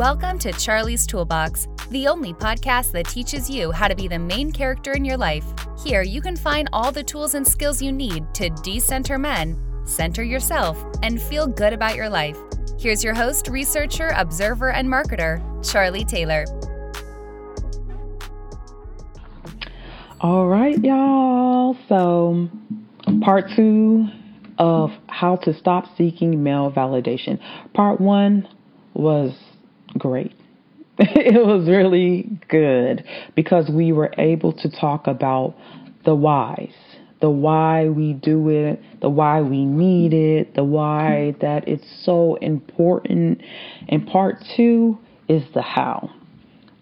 Welcome to Charlie's Toolbox, the only podcast that teaches you how to be the main character in your life. Here, you can find all the tools and skills you need to decenter men, center yourself, and feel good about your life. Here's your host, researcher, observer, and marketer, Charlie Taylor. All right, y'all. So, part two of how to stop seeking male validation. Part one was great. it was really good because we were able to talk about the whys, the why we do it, the why we need it, the why that it's so important. And part two is the how.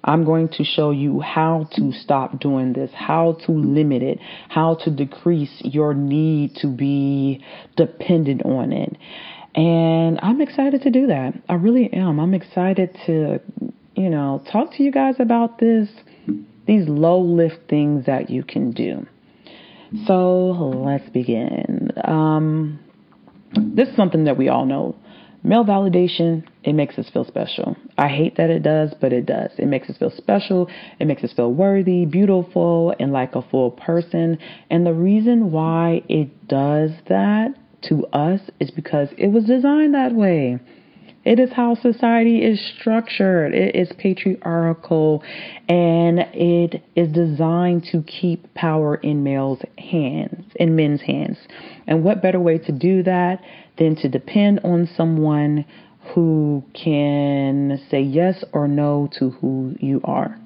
I'm going to show you how to stop doing this, how to limit it, how to decrease your need to be dependent on it. And I'm excited to do that. I really am. I'm excited to, you know, talk to you guys about this, these low lift things that you can do. So let's begin. Um, this is something that we all know Male validation, it makes us feel special. I hate that it does, but it does. It makes us feel special. It makes us feel worthy, beautiful, and like a full person. And the reason why it does that to us is because it was designed that way. It is how society is structured. It is patriarchal and it is designed to keep power in males' hands, in men's hands. And what better way to do that than to depend on someone who can say yes or no to who you are.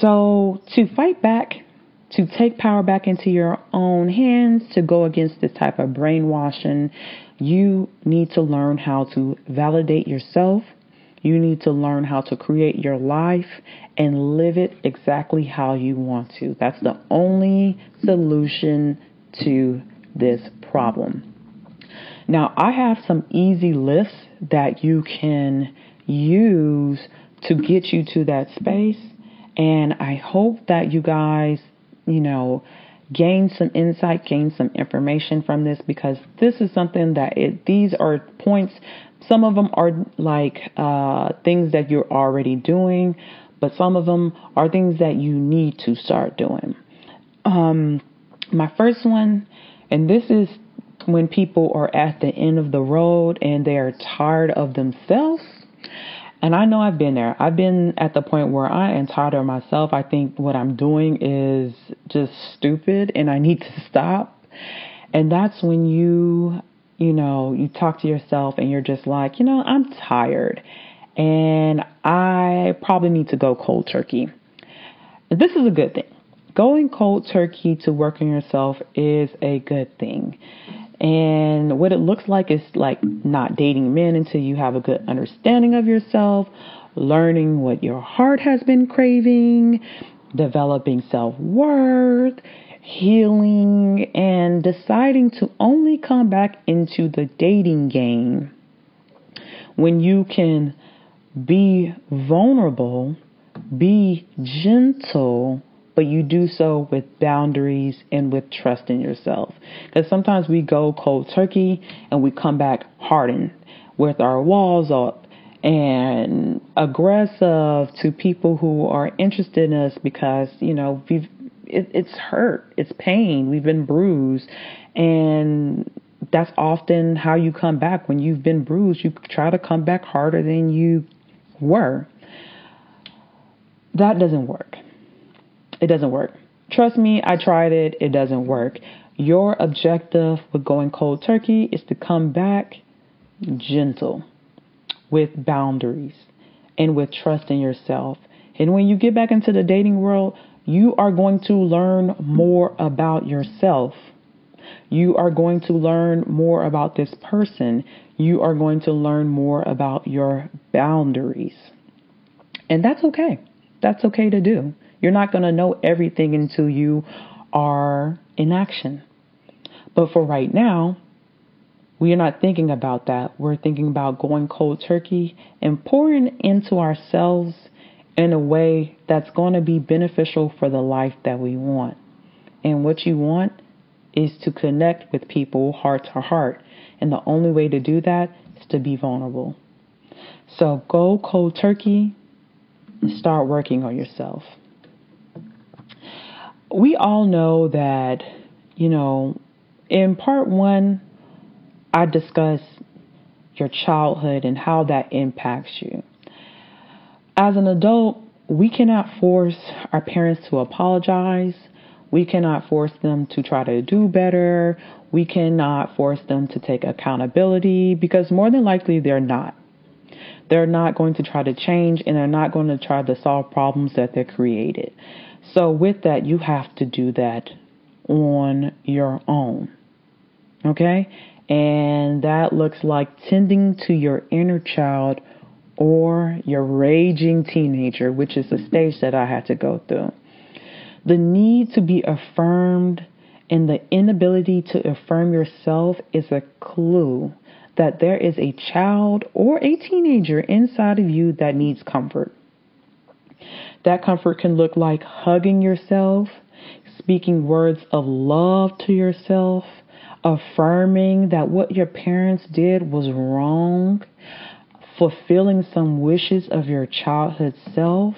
So, to fight back, to take power back into your own hands, to go against this type of brainwashing, you need to learn how to validate yourself. You need to learn how to create your life and live it exactly how you want to. That's the only solution to this problem. Now, I have some easy lists that you can use to get you to that space. And I hope that you guys, you know, gain some insight, gain some information from this because this is something that it, these are points. Some of them are like uh, things that you're already doing, but some of them are things that you need to start doing. Um, my first one, and this is when people are at the end of the road and they are tired of themselves. And I know I've been there. I've been at the point where I am tired of myself. I think what I'm doing is just stupid and I need to stop. And that's when you, you know, you talk to yourself and you're just like, you know, I'm tired and I probably need to go cold turkey. This is a good thing. Going cold turkey to work on yourself is a good thing. And what it looks like is like not dating men until you have a good understanding of yourself, learning what your heart has been craving, developing self worth, healing, and deciding to only come back into the dating game when you can be vulnerable, be gentle, but you do so with boundaries and with trust in yourself. Because sometimes we go cold turkey and we come back hardened with our walls up and aggressive to people who are interested in us because, you know, we've it, it's hurt, it's pain, we've been bruised, and that's often how you come back when you've been bruised. You try to come back harder than you were. That doesn't work. It doesn't work. Trust me, I tried it. It doesn't work. Your objective with going cold turkey is to come back gentle with boundaries and with trust in yourself. And when you get back into the dating world, you are going to learn more about yourself. You are going to learn more about this person. You are going to learn more about your boundaries. And that's okay. That's okay to do. You're not going to know everything until you are in action. But for right now, we are not thinking about that. We're thinking about going cold turkey and pouring into ourselves in a way that's going to be beneficial for the life that we want. And what you want is to connect with people heart to heart. And the only way to do that is to be vulnerable. So go cold turkey and start working on yourself. We all know that, you know, in part one, I discussed your childhood and how that impacts you. As an adult, we cannot force our parents to apologize. We cannot force them to try to do better. We cannot force them to take accountability because more than likely they're not. They're not going to try to change and they're not going to try to solve problems that they created. So, with that, you have to do that on your own. Okay? And that looks like tending to your inner child or your raging teenager, which is the stage that I had to go through. The need to be affirmed and the inability to affirm yourself is a clue that there is a child or a teenager inside of you that needs comfort. That comfort can look like hugging yourself, speaking words of love to yourself, affirming that what your parents did was wrong, fulfilling some wishes of your childhood self.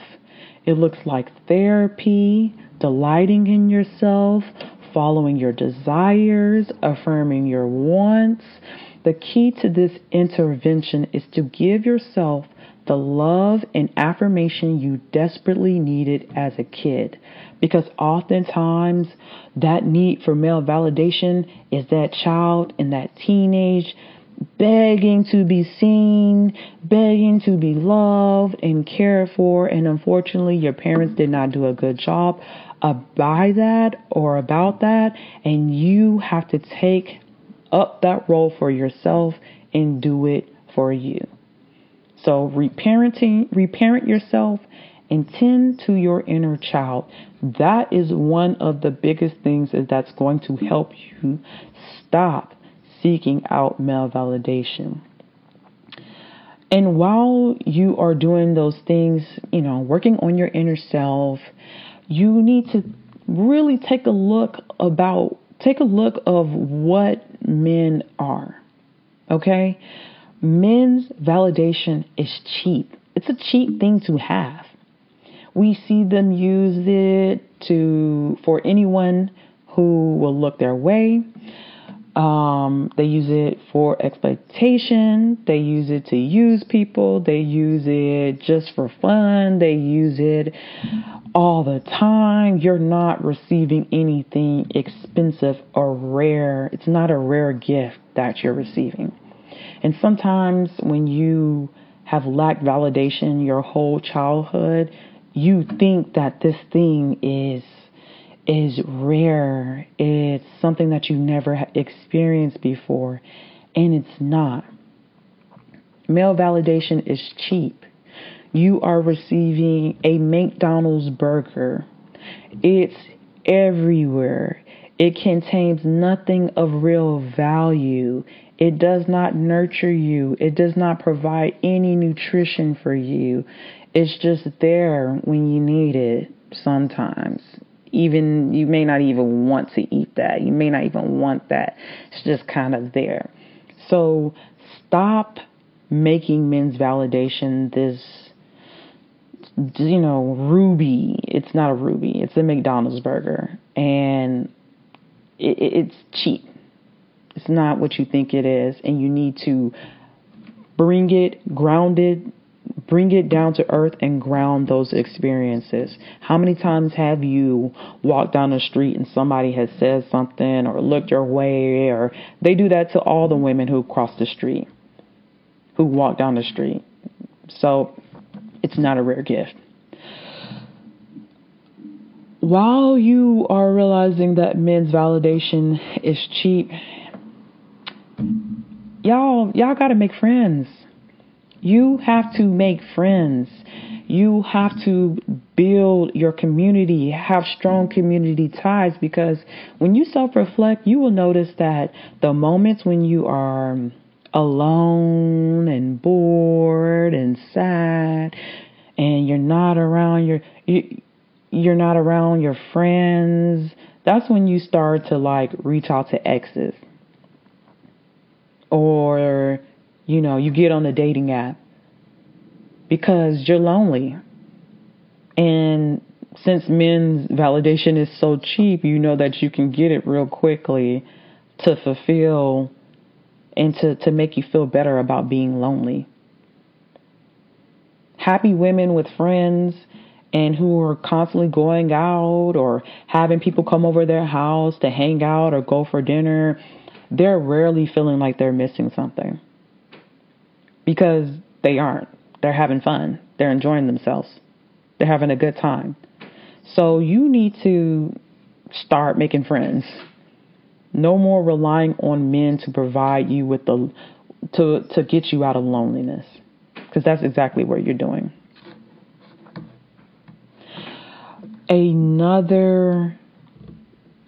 It looks like therapy, delighting in yourself, following your desires, affirming your wants. The key to this intervention is to give yourself the love and affirmation you desperately needed as a kid. Because oftentimes, that need for male validation is that child in that teenage begging to be seen, begging to be loved and cared for. And unfortunately, your parents did not do a good job by that or about that. And you have to take up that role for yourself and do it for you. So reparenting, reparent yourself and tend to your inner child. That is one of the biggest things that's going to help you stop seeking out male validation. And while you are doing those things, you know, working on your inner self, you need to really take a look about take a look of what men are. Okay? Men's validation is cheap. It's a cheap thing to have. We see them use it to for anyone who will look their way. Um, they use it for exploitation. They use it to use people. They use it just for fun. They use it all the time. You're not receiving anything expensive or rare. It's not a rare gift that you're receiving. And sometimes when you have lacked validation your whole childhood, you think that this thing is is rare. It's something that you never experienced before, and it's not. Male validation is cheap. You are receiving a McDonald's burger. It's everywhere. It contains nothing of real value. It does not nurture you. It does not provide any nutrition for you. It's just there when you need it sometimes even you may not even want to eat that. You may not even want that. It's just kind of there. So stop making men's validation this you know, ruby. It's not a ruby. It's a McDonald's burger and it, it's cheap. It's not what you think it is and you need to bring it grounded bring it down to earth and ground those experiences. How many times have you walked down the street and somebody has said something or looked your way or they do that to all the women who cross the street, who walk down the street. So it's not a rare gift. While you are realizing that men's validation is cheap, y'all y'all got to make friends you have to make friends. You have to build your community, have strong community ties because when you self reflect, you will notice that the moments when you are alone and bored and sad and you're not around your you, you're not around your friends, that's when you start to like reach out to exes. Or you know, you get on the dating app because you're lonely. And since men's validation is so cheap, you know that you can get it real quickly to fulfill and to, to make you feel better about being lonely. Happy women with friends and who are constantly going out or having people come over their house to hang out or go for dinner, they're rarely feeling like they're missing something because they aren't. They're having fun, they're enjoying themselves, they're having a good time. So you need to start making friends. No more relying on men to provide you with the to to get you out of loneliness because that's exactly what you're doing. Another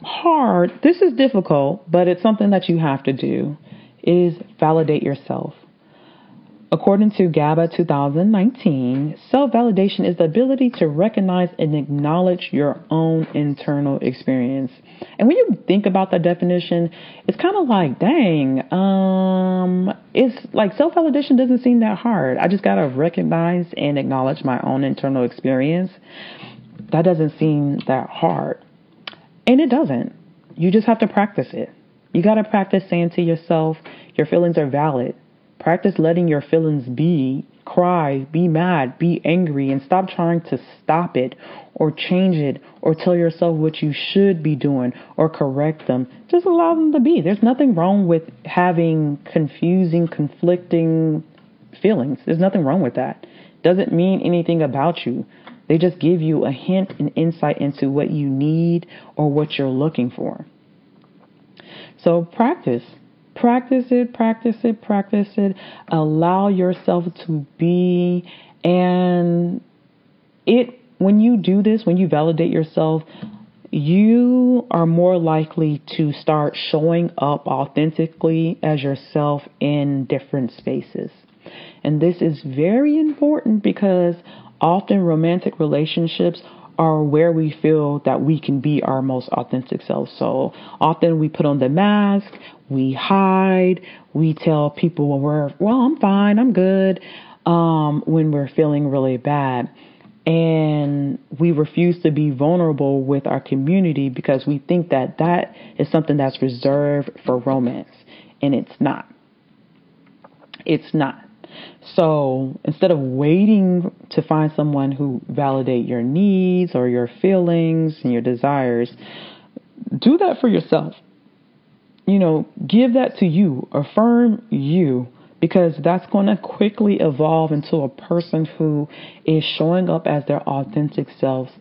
hard, this is difficult, but it's something that you have to do is validate yourself. According to GABA 2019, self validation is the ability to recognize and acknowledge your own internal experience. And when you think about that definition, it's kind of like, dang, um, it's like self validation doesn't seem that hard. I just got to recognize and acknowledge my own internal experience. That doesn't seem that hard. And it doesn't. You just have to practice it. You got to practice saying to yourself, your feelings are valid Practice letting your feelings be, cry, be mad, be angry, and stop trying to stop it or change it or tell yourself what you should be doing or correct them. Just allow them to be. There's nothing wrong with having confusing, conflicting feelings. There's nothing wrong with that. Doesn't mean anything about you. They just give you a hint and insight into what you need or what you're looking for. So practice. Practice it, practice it, practice it. Allow yourself to be. And it, when you do this, when you validate yourself, you are more likely to start showing up authentically as yourself in different spaces. And this is very important because often romantic relationships are where we feel that we can be our most authentic selves. So often we put on the mask, we hide, we tell people when we're, well, I'm fine, I'm good, um, when we're feeling really bad. And we refuse to be vulnerable with our community because we think that that is something that's reserved for romance. And it's not. It's not. So instead of waiting to find someone who validate your needs or your feelings and your desires, do that for yourself. You know, give that to you, affirm you, because that's going to quickly evolve into a person who is showing up as their authentic selves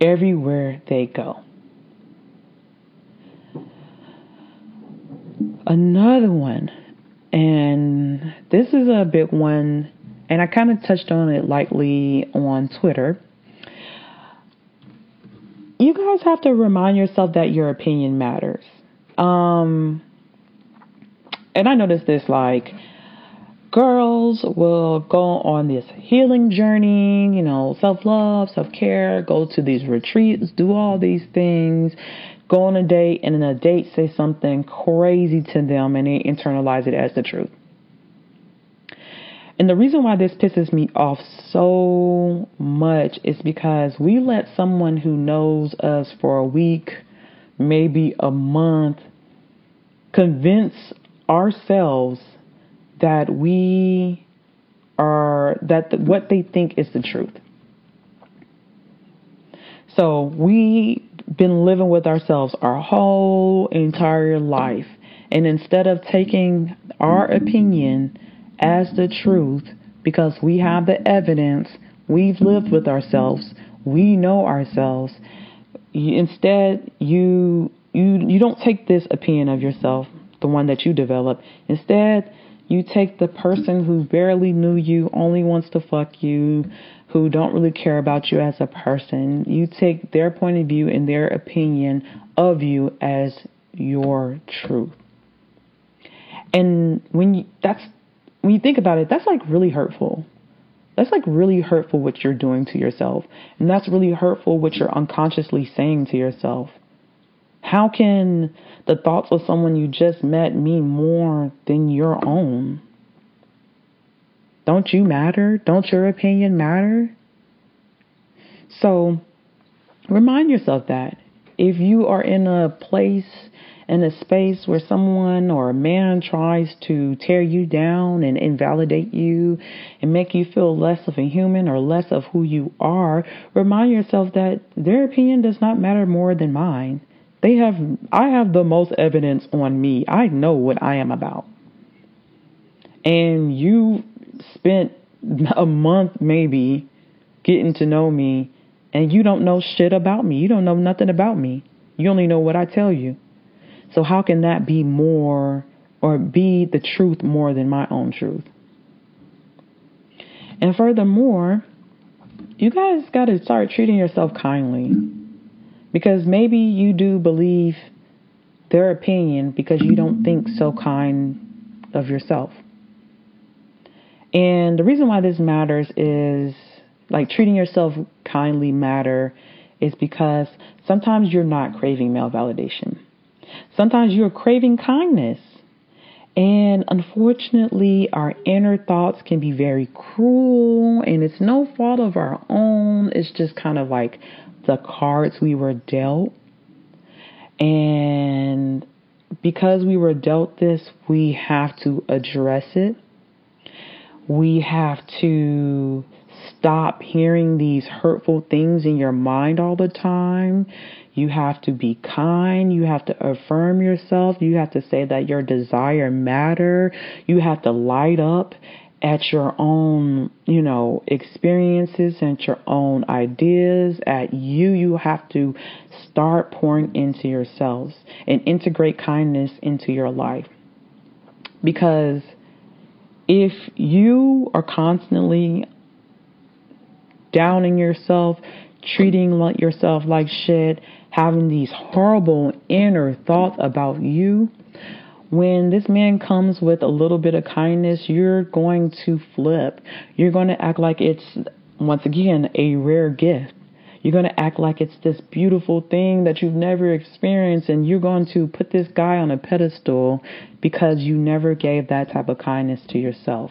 everywhere they go. Another one and this is a big one, and I kind of touched on it lightly on Twitter. You guys have to remind yourself that your opinion matters. Um, and I noticed this like girls will go on this healing journey, you know, self love, self care, go to these retreats, do all these things, go on a date and in a date say something crazy to them and they internalize it as the truth. And the reason why this pisses me off so much is because we let someone who knows us for a week, maybe a month, convince ourselves that we are, that the, what they think is the truth. So we been living with ourselves our whole entire life. And instead of taking our opinion as the truth, because we have the evidence, we've lived with ourselves, we know ourselves. Instead, you you you don't take this opinion of yourself, the one that you develop. Instead, you take the person who barely knew you, only wants to fuck you, who don't really care about you as a person. You take their point of view and their opinion of you as your truth. And when you, that's when you think about it, that's like really hurtful. That's like really hurtful what you're doing to yourself. And that's really hurtful what you're unconsciously saying to yourself. How can the thoughts of someone you just met mean more than your own? Don't you matter? Don't your opinion matter? So remind yourself that if you are in a place in a space where someone or a man tries to tear you down and invalidate you and make you feel less of a human or less of who you are, remind yourself that their opinion does not matter more than mine. They have I have the most evidence on me. I know what I am about. And you spent a month maybe getting to know me and you don't know shit about me. You don't know nothing about me. You only know what I tell you. So, how can that be more or be the truth more than my own truth? And furthermore, you guys got to start treating yourself kindly because maybe you do believe their opinion because you don't think so kind of yourself. And the reason why this matters is like treating yourself kindly matter is because sometimes you're not craving male validation. Sometimes you're craving kindness. And unfortunately, our inner thoughts can be very cruel, and it's no fault of our own. It's just kind of like the cards we were dealt. And because we were dealt this, we have to address it. We have to stop hearing these hurtful things in your mind all the time. You have to be kind. You have to affirm yourself. You have to say that your desire matter. You have to light up at your own, you know, experiences and your own ideas, at you. You have to start pouring into yourselves and integrate kindness into your life. Because if you are constantly downing yourself, treating yourself like shit, having these horrible inner thoughts about you, when this man comes with a little bit of kindness, you're going to flip. You're going to act like it's, once again, a rare gift. You're going to act like it's this beautiful thing that you've never experienced, and you're going to put this guy on a pedestal because you never gave that type of kindness to yourself.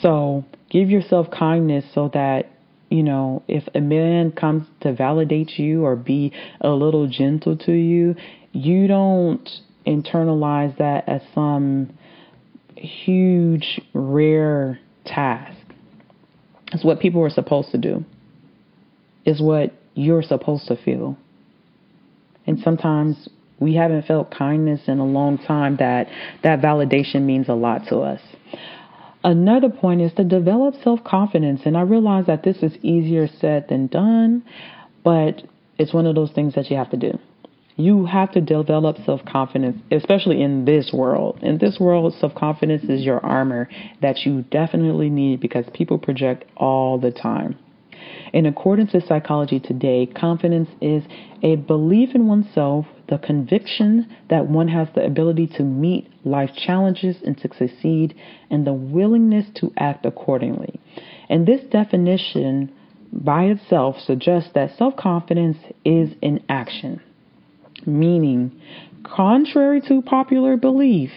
So give yourself kindness so that you know, if a man comes to validate you or be a little gentle to you, you don't internalize that as some huge, rare task. It's what people are supposed to do, it's what you're supposed to feel. And sometimes we haven't felt kindness in a long time that that validation means a lot to us. Another point is to develop self confidence. And I realize that this is easier said than done, but it's one of those things that you have to do. You have to develop self confidence, especially in this world. In this world, self confidence is your armor that you definitely need because people project all the time. In accordance with Psychology Today, confidence is a belief in oneself, the conviction that one has the ability to meet life challenges and to succeed, and the willingness to act accordingly. And this definition by itself suggests that self confidence is in action, meaning, contrary to popular belief,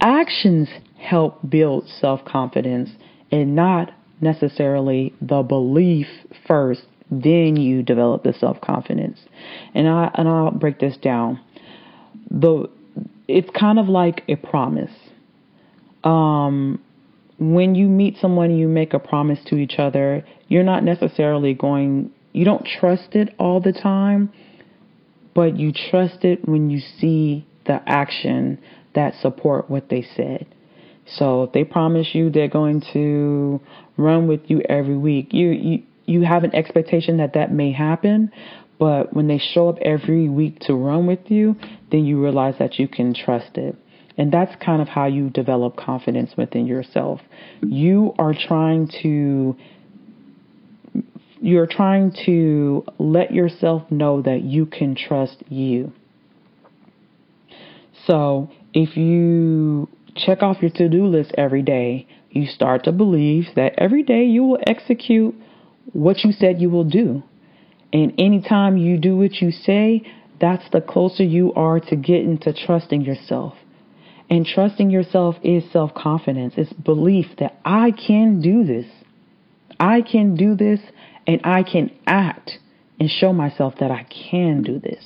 actions help build self confidence and not necessarily the belief first, then you develop the self confidence. And I and I'll break this down. The it's kind of like a promise. Um, when you meet someone, you make a promise to each other. You're not necessarily going. You don't trust it all the time, but you trust it when you see the action that support what they said. So if they promise you they're going to run with you every week, you you you have an expectation that that may happen, but when they show up every week to run with you, then you realize that you can trust it. And that's kind of how you develop confidence within yourself. You are trying to you're trying to let yourself know that you can trust you. So, if you check off your to do list every day, you start to believe that every day you will execute what you said you will do. And anytime you do what you say, that's the closer you are to getting to trusting yourself. And trusting yourself is self confidence. It's belief that I can do this. I can do this and I can act and show myself that I can do this.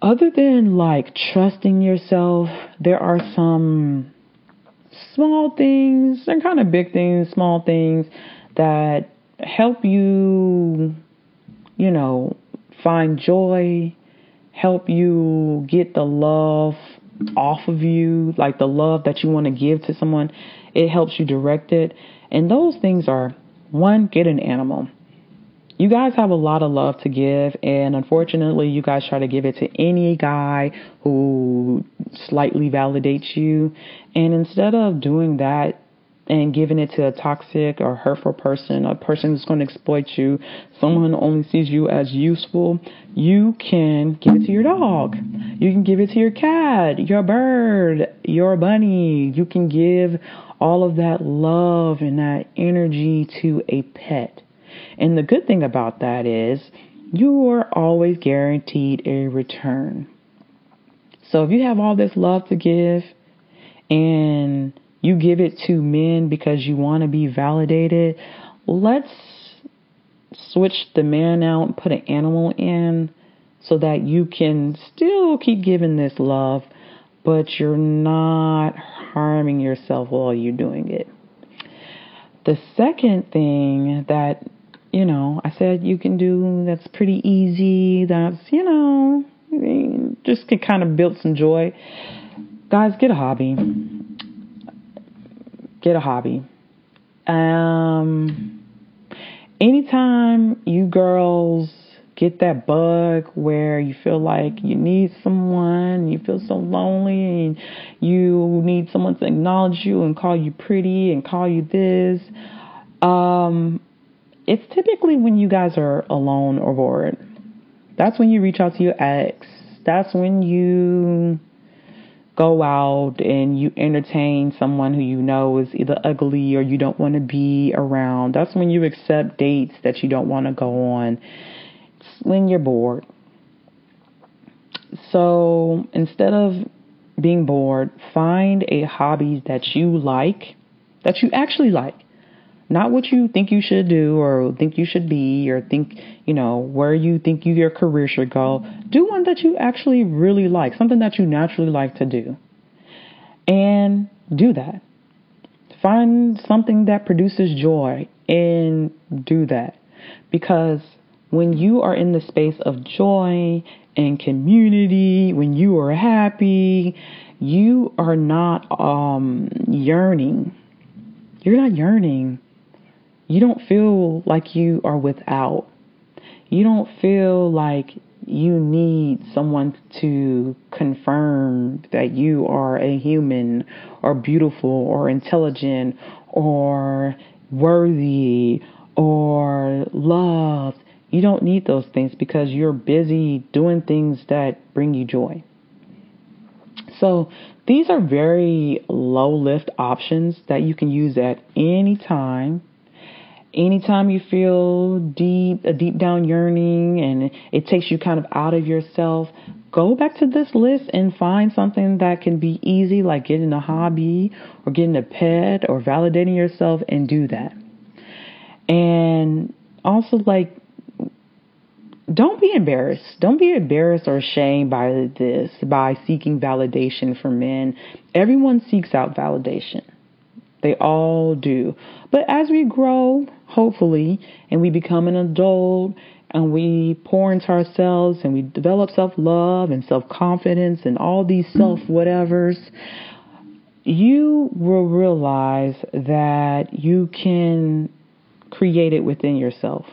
Other than like trusting yourself, there are some small things and kind of big things, small things that help you, you know, find joy, help you get the love off of you, like the love that you want to give to someone. It helps you direct it. And those things are one, get an animal. You guys have a lot of love to give, and unfortunately, you guys try to give it to any guy who slightly validates you. And instead of doing that, and giving it to a toxic or hurtful person, a person who's going to exploit you, someone who only sees you as useful, you can give it to your dog. You can give it to your cat, your bird, your bunny. You can give all of that love and that energy to a pet. And the good thing about that is you are always guaranteed a return. So if you have all this love to give and you give it to men because you want to be validated, let's switch the man out and put an animal in so that you can still keep giving this love, but you're not harming yourself while you're doing it. The second thing that, you know, I said you can do that's pretty easy, that's, you know, just can kind of build some joy. Guys, get a hobby get a hobby. Um, anytime you girls get that bug where you feel like you need someone, you feel so lonely, and you need someone to acknowledge you and call you pretty and call you this. Um, it's typically when you guys are alone or bored. That's when you reach out to your ex. That's when you go out and you entertain someone who you know is either ugly or you don't want to be around. That's when you accept dates that you don't want to go on. It's when you're bored. So instead of being bored, find a hobby that you like, that you actually like not what you think you should do or think you should be or think, you know, where you think you, your career should go. Do one that you actually really like, something that you naturally like to do. And do that. Find something that produces joy and do that. Because when you are in the space of joy and community, when you are happy, you are not um, yearning. You're not yearning you don't feel like you are without. You don't feel like you need someone to confirm that you are a human or beautiful or intelligent or worthy or loved. You don't need those things because you're busy doing things that bring you joy. So, these are very low lift options that you can use at any time anytime you feel deep a deep down yearning and it takes you kind of out of yourself go back to this list and find something that can be easy like getting a hobby or getting a pet or validating yourself and do that and also like don't be embarrassed. Don't be embarrassed or ashamed by this, by seeking validation from men. Everyone seeks out validation. They all do. But as we grow, hopefully, and we become an adult and we pour into ourselves and we develop self love and self confidence and all these self whatevers, you will realize that you can create it within yourself.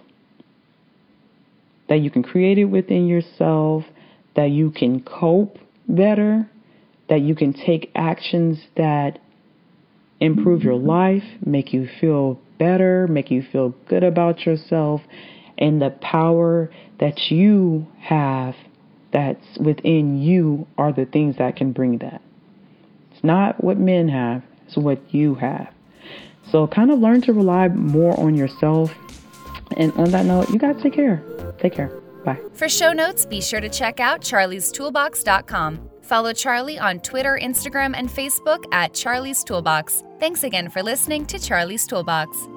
That you can create it within yourself, that you can cope better, that you can take actions that improve your life, make you feel better, make you feel good about yourself, and the power that you have that's within you are the things that can bring that. It's not what men have, it's what you have. So kind of learn to rely more on yourself. And on that note, you guys take care. Take care. Bye. For show notes, be sure to check out charliestoolbox.com. Follow Charlie on Twitter, Instagram, and Facebook at Charlie's Toolbox. Thanks again for listening to Charlie's Toolbox.